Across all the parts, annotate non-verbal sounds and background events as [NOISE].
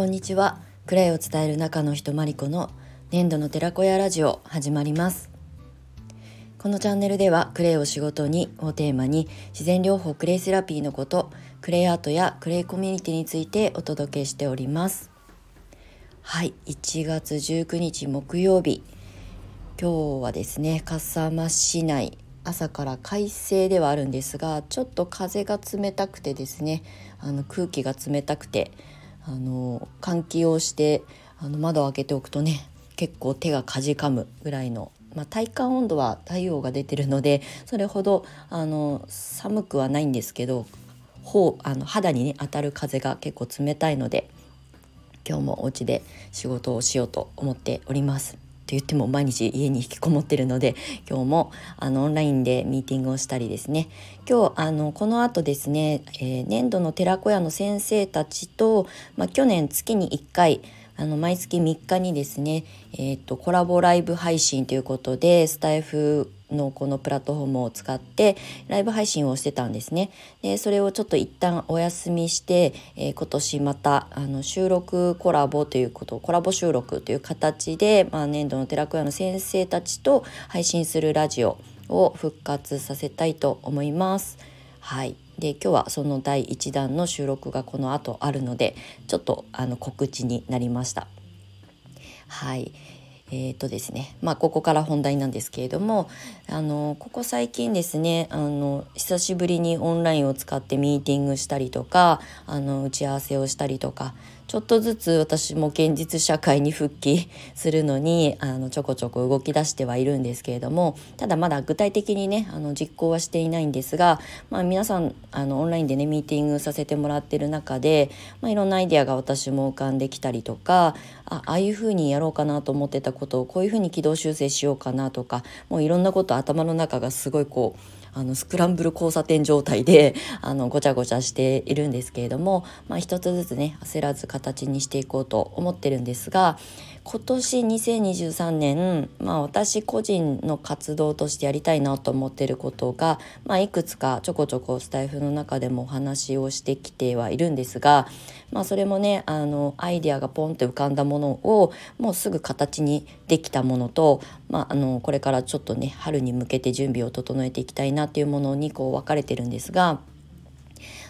こんにちは。クレイを伝える中の人マリコの粘土の寺子屋ラジオ始まります。このチャンネルではクレイを仕事にをテーマに自然療法クレイセラピーのことクレイアートやクレイコミュニティについてお届けしております。はい1月19日木曜日。今日はですね笠間市内朝から快晴ではあるんですがちょっと風が冷たくてですねあの空気が冷たくてあの換気をしてあの窓を開けておくとね結構手がかじかむぐらいの、まあ、体感温度は太陽が出てるのでそれほどあの寒くはないんですけどほうあの肌にね当たる風が結構冷たいので今日もお家で仕事をしようと思っております。と言っても毎日家に引きこもってるので今日もあのオンラインでミーティングをしたりですね。今日あのこの後ですね、えー、年度の寺子屋の先生たちと、まあ、去年月に1回あの毎月3日にですね、えーと、コラボライブ配信ということでスタイフのこのプラットフォームを使ってライブ配信をしてたんですね。でそれをちょっと一旦お休みして、えー、今年またあの収録コラボということコラボ収録という形で、まあ、年度の寺子屋の先生たちと配信するラジオを復活させたいと思います。はいで今日はその第1弾の収録がこの後あるのでちょっとあの告知になりました。はいえーとですねまあ、ここから本題なんですけれどもあのここ最近ですねあの久しぶりにオンラインを使ってミーティングしたりとかあの打ち合わせをしたりとかちょっとずつ私も現実社会に復帰するのにあのちょこちょこ動き出してはいるんですけれどもただまだ具体的にねあの実行はしていないんですが、まあ、皆さんあのオンラインでねミーティングさせてもらってる中で、まあ、いろんなアイデアが私も浮かんできたりとかあああいうふうにやろうかなと思ってたことをこういうふうに軌道修正しようかなとかもういろんなこと頭の中がすごいこうあのスクランブル交差点状態で [LAUGHS] あのごちゃごちゃしているんですけれども、まあ、一つずつね焦らず形にしていこうと思ってるんですが今年2023年、まあ、私個人の活動としてやりたいなと思ってることが、まあ、いくつかちょこちょこスタイフの中でもお話をしてきてはいるんですが、まあ、それもねあのアイデアがポンって浮かんだものをもうすぐ形にできたものと、まあ、あのこれからちょっとね春に向けて準備を整えていきたいなっていうものにこう分かれてるんですが。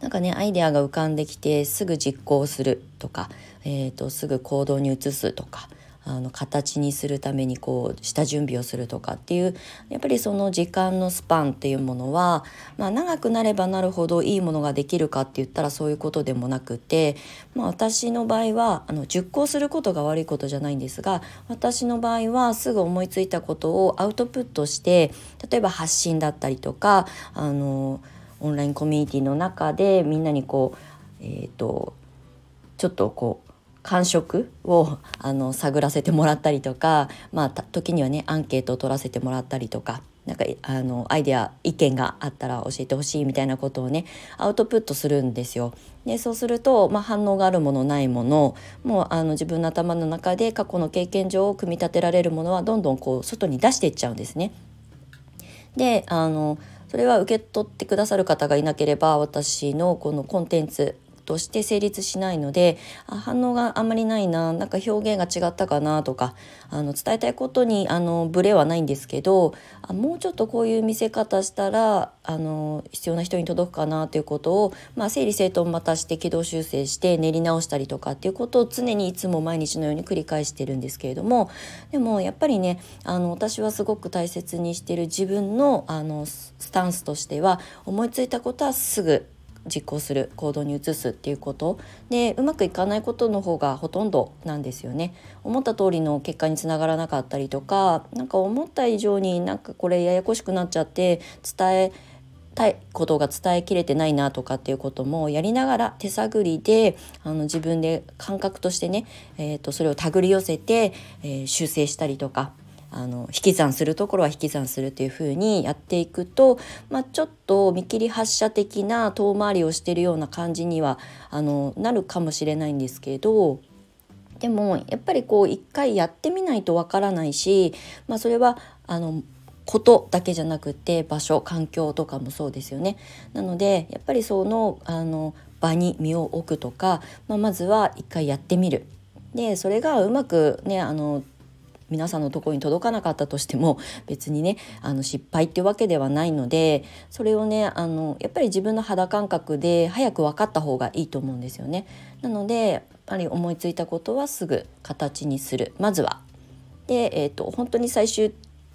なんかねアイデアが浮かんできてすぐ実行するとか、えーと、すぐ行動に移すとかあの形にするためにこう下準備をするとかっていうやっぱりその時間のスパンっていうものは、まあ、長くなればなるほどいいものができるかって言ったらそういうことでもなくて、まあ、私の場合はあの熟考することが悪いことじゃないんですが私の場合はすぐ思いついたことをアウトプットして例えば発信だったりとかあのオンラインコミュニティの中でみんなにこう、えーと、ちょっとこう感触をあの探らせてもらったりとか、まあ、時にはねアンケートを取らせてもらったりとかなんかあのアイデア意見があったら教えてほしいみたいなことをねアウトプットするんですよ。でそうすると、まあ、反応があるものないものもうあの自分の頭の中で過去の経験上を組み立てられるものはどんどんこう外に出していっちゃうんですね。であのそれは受け取ってくださる方がいなければ私のこのコンテンツとして成立しないのであ反応があんまりないななんか表現が違ったかなとかあの伝えたいことにあのブレはないんですけどあもうちょっとこういう見せ方したらあの必要な人に届くかなということを、まあ、整理整頓またして軌道修正して練り直したりとかっていうことを常にいつも毎日のように繰り返してるんですけれどもでもやっぱりねあの私はすごく大切にしてる自分のあのスタンスとしては思いついたことはすぐ実行する行動に移すっていうことでうまくいかないことの方がほとんどなんですよね。思った通りの結果につながらなかったりとか何か思った以上になんかこれややこしくなっちゃって伝えたいことが伝えきれてないなとかっていうこともやりながら手探りであの自分で感覚としてね、えーと、それを手繰り寄せて、えー、修正したりとかあの引き算するところは引き算するっていう風にやっていくと、まあ、ちょっと見切り発車的な遠回りをしてるような感じにはあのなるかもしれないんですけどでもやっぱりこう一回やってみないとわからないし、まあ、それはあのことだけじゃなくて場所環境とかもそうですよね。なのでやっぱりそのあの場に身を置くとか、まあ、まずは一回やってみる。でそれがうまくねあの皆さんのところに届かなかったとしても別にねあの失敗ってわけではないのでそれをねあのやっぱり自分の肌感覚で早く分かった方がいいと思うんですよね。なのでやっぱり思いついたことはすぐ形にするまずは。で、えーと、と本当に最終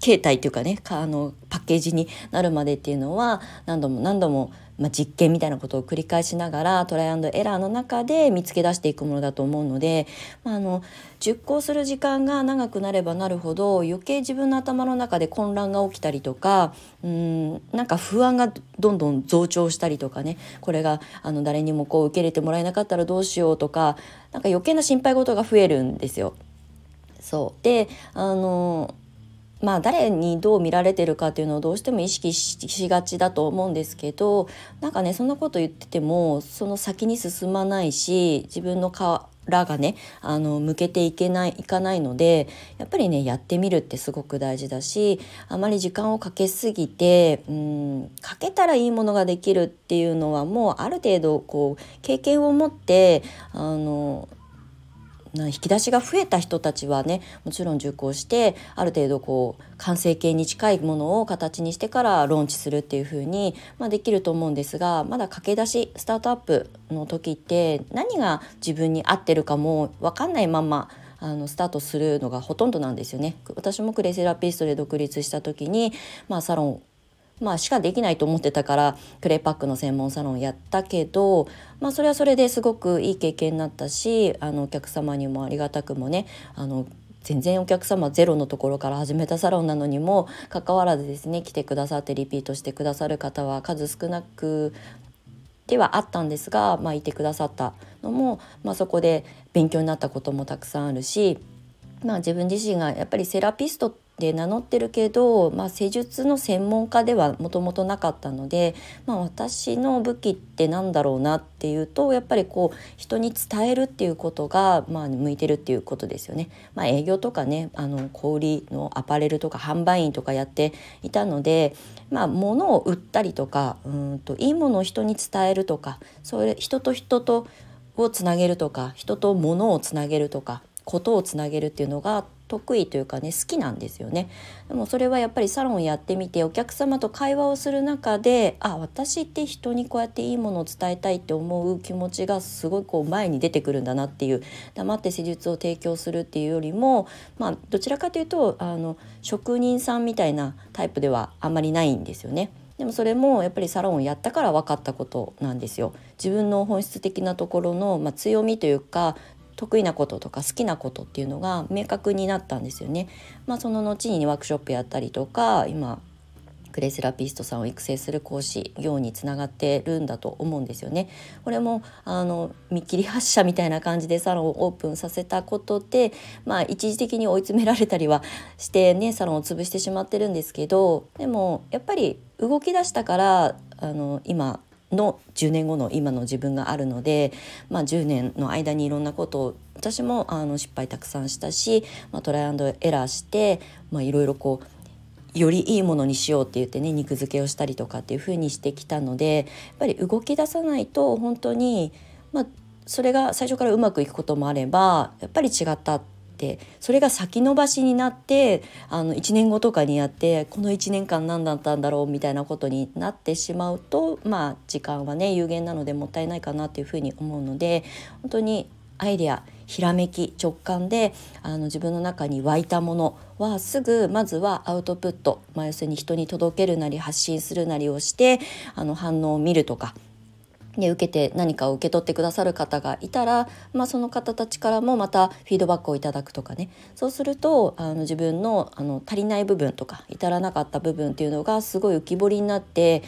形態というかねあのパッケージになるまでっていうのは何度も何度も、まあ、実験みたいなことを繰り返しながらトライアンドエラーの中で見つけ出していくものだと思うので、まあ、あの熟考する時間が長くなればなるほど余計自分の頭の中で混乱が起きたりとかうんなんか不安がどんどん増長したりとかねこれがあの誰にもこう受け入れてもらえなかったらどうしようとかなんか余計な心配事が増えるんですよ。そうであのまあ誰にどう見られてるかっていうのをどうしても意識しがちだと思うんですけどなんかねそんなこと言っててもその先に進まないし自分の殻がねあの向けていけないいかないのでやっぱりねやってみるってすごく大事だしあまり時間をかけすぎてうんかけたらいいものができるっていうのはもうある程度こう経験を持ってあの引き出しが増えた人たちはねもちろん受講してある程度こう完成形に近いものを形にしてからローンチするっていう風にまあ、できると思うんですがまだ駆け出しスタートアップの時って何が自分に合ってるかも分かんないままあのスタートするのがほとんどなんですよね。私もクレセラピストで独立した時に、まあ、サロンまあ、しかできないと思ってたからクレイパックの専門サロンやったけど、まあ、それはそれですごくいい経験になったしあのお客様にもありがたくもねあの全然お客様ゼロのところから始めたサロンなのにもかかわらずですね来てくださってリピートしてくださる方は数少なくではあったんですが、まあ、いてくださったのも、まあ、そこで勉強になったこともたくさんあるし、まあ、自分自身がやっぱりセラピストってで名乗ってるけど、まあ、施術の専門家ではもともとなかったので、まあ、私の武器って何だろうなっていうとやっぱりこう人に伝えるっていうことが、まあ、向いてるっていうことですよね。まあ、営業とかねあの小売のアパレルとか販売員とかやっていたので、まあ、物を売ったりとかうんといいものを人に伝えるとかそれ人と人とをつなげるとか人と物をつなげるとかことをつなげるっていうのが得意というかね好きなんですよねでもそれはやっぱりサロンやってみてお客様と会話をする中であ私って人にこうやっていいものを伝えたいって思う気持ちがすごいこう前に出てくるんだなっていう黙って施術を提供するっていうよりもまあどちらかというとあの職人さんみたいなタイプではあんまりないんですよね。でもそれもやっぱりサロンをやったから分かったことなんですよ。自分の本質的なところの、まあ、強みというか得意なこととか好きなことっていうのが明確になったんですよね。まあ、その後にワークショップやったりとか今クレイセラピストさんを育成する講師業につながってるんだと思うんですよね。これもあの見切り発車みたいな感じでサロンをオープンさせたことで、まあ、一時的に追い詰められたりはしてねサロンを潰してしまってるんですけどでもやっぱり動き出したからあの今の10年後の今の自分があるので、まあ、10年の間にいろんなことを私もあの失敗たくさんしたし、まあ、トライアンドエラーして、いろいろこうよりいいものにしようって言ってね肉付けをしたりとかっていう風にしてきたのでやっぱり動き出さないと本当に、まあ、それが最初からうまくいくこともあればやっぱり違ったってそれが先延ばしになってあの1年後とかにやってこの1年間何だったんだろうみたいなことになってしまうとまあ時間はね有限なのでもったいないかなっていうふうに思うので本当にアイデアひらめき直感であの自分の中に湧いたものはすぐまずはアウトプット、まあ、要するに人に届けるなり発信するなりをしてあの反応を見るとかで受けて何かを受け取ってくださる方がいたら、まあ、その方たちからもまたフィードバックをいただくとかねそうするとあの自分のあの足りない部分とか至らなかった部分っていうのがすごい浮き彫りになって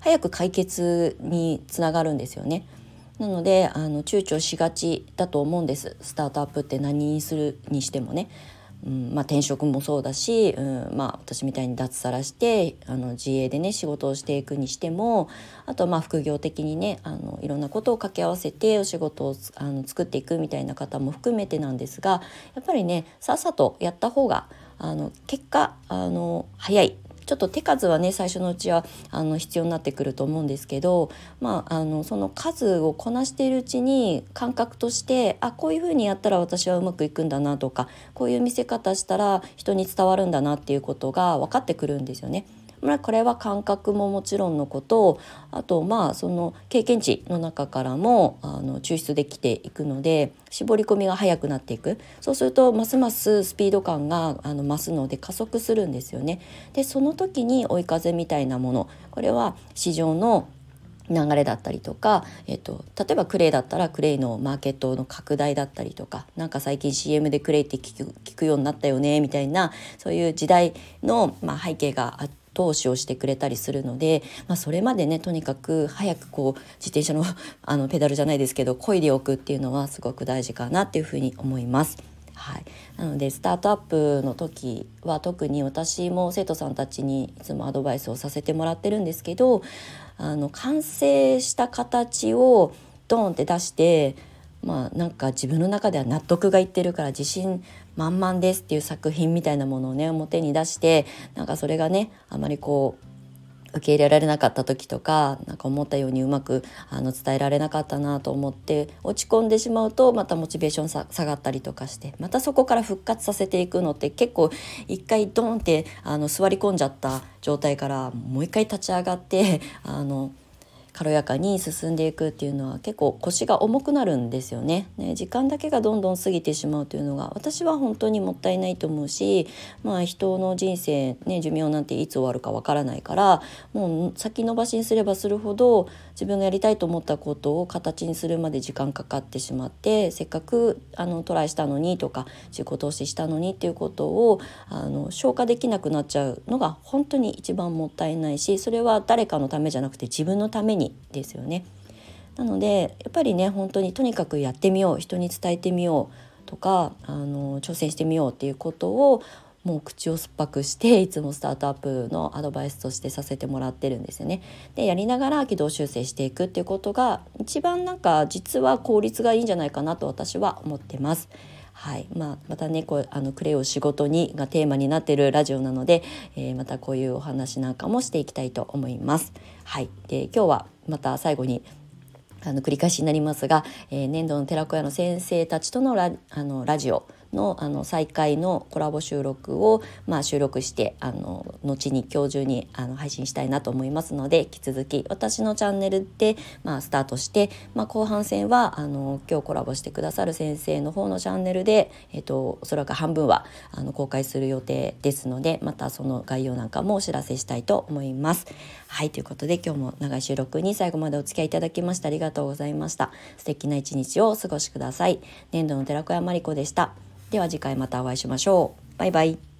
早く解決につながるんですよね。なのであの躊躇しがちだと思うんですスタートアップって何にするにしてもね。うんまあ、転職もそうだし、うんまあ、私みたいに脱サラしてあの自営でね仕事をしていくにしてもあとまあ副業的にねあのいろんなことを掛け合わせてお仕事をあの作っていくみたいな方も含めてなんですがやっぱりねさっさとやった方があの結果あの早い。ちょっと手数はね最初のうちはあの必要になってくると思うんですけど、まあ、あのその数をこなしているうちに感覚としてあこういうふうにやったら私はうまくいくんだなとかこういう見せ方したら人に伝わるんだなっていうことが分かってくるんですよね。まあこれは感覚ももちろんのことあとまあその経験値の中からもあの抽出できていくので絞り込みが速くなっていくそうするとますますスピード感があの増すので加速するんですよね。でその時に追い風みたいなものこれは市場の流れだったりとか、えっと、例えばクレイだったらクレイのマーケットの拡大だったりとか何か最近 CM でクレイって聞く聞くようになったよねみたいなそういう時代の、まあ、背景があって。投資をしてくれたりするので、まあ、それまでねとにかく早くこう自転車の [LAUGHS] あのペダルじゃないですけど漕いでおくっていうのはすごく大事かなっていうふうに思います。はい、なのでスタートアップの時は特に私も生徒さんたちにいつもアドバイスをさせてもらってるんですけどあの完成した形をドーンって出してまあなんか自分の中では納得がいってるから自信満々ですっていう作品みたいなものをね表に出してなんかそれがねあまりこう受け入れられなかった時とか何か思ったようにうまくあの伝えられなかったなと思って落ち込んでしまうとまたモチベーション下がったりとかしてまたそこから復活させていくのって結構一回ドンってあの座り込んじゃった状態からもう一回立ち上がって [LAUGHS] あの軽やかに進んでいくっていうのは結構腰が重くなるんですよね。ね時間だけがどんどん過ぎてしまうというのが私は本当にもったいないと思うしまあ人の人生ね寿命なんていつ終わるかわからないからもう先延ばしにすればするほど自分がやりたいと思ったことを形にするまで時間かかってしまってせっかくあのトライしたのにとか自己投資したのにっていうことをあの消化できなくなっちゃうのが本当に一番もったいないしそれは誰かのためじゃなくて自分のためにですよね。なのでやっぱりね本当にとにかくやってみよう人に伝えてみようとかあの挑戦してみようっていうことをもう口を酸っぱくして [LAUGHS] いつもスタートアップのアドバイスとしてさせてもらってるんですよね。でやりながら軌道修正していくっていうことが一番なんか実は効率がいいんじゃないかなと私は思ってます。はいまあ、またねこうあのクレイを仕事にがテーマになってるラジオなので、えー、またこういうお話なんかもしていきたいと思います。はい、で今日はまた最後にあの繰り返しになりますが、えー、年度の寺子屋の先生たちとのラあのラジオのあの再開のコラボ収録を、まあ、収録してあの後に今日中にあの配信したいなと思いますので引き続き私のチャンネルで、まあ、スタートして、まあ、後半戦はあの今日コラボしてくださる先生の方のチャンネルで、えっと、おそらく半分はあの公開する予定ですのでまたその概要なんかもお知らせしたいと思います。はいということで今日も長い収録に最後までお付き合いいただきましてありがとうございました。素敵な一日をお過ごしください。年度の寺子屋まりこでした。では次回またお会いしましょう。バイバイ。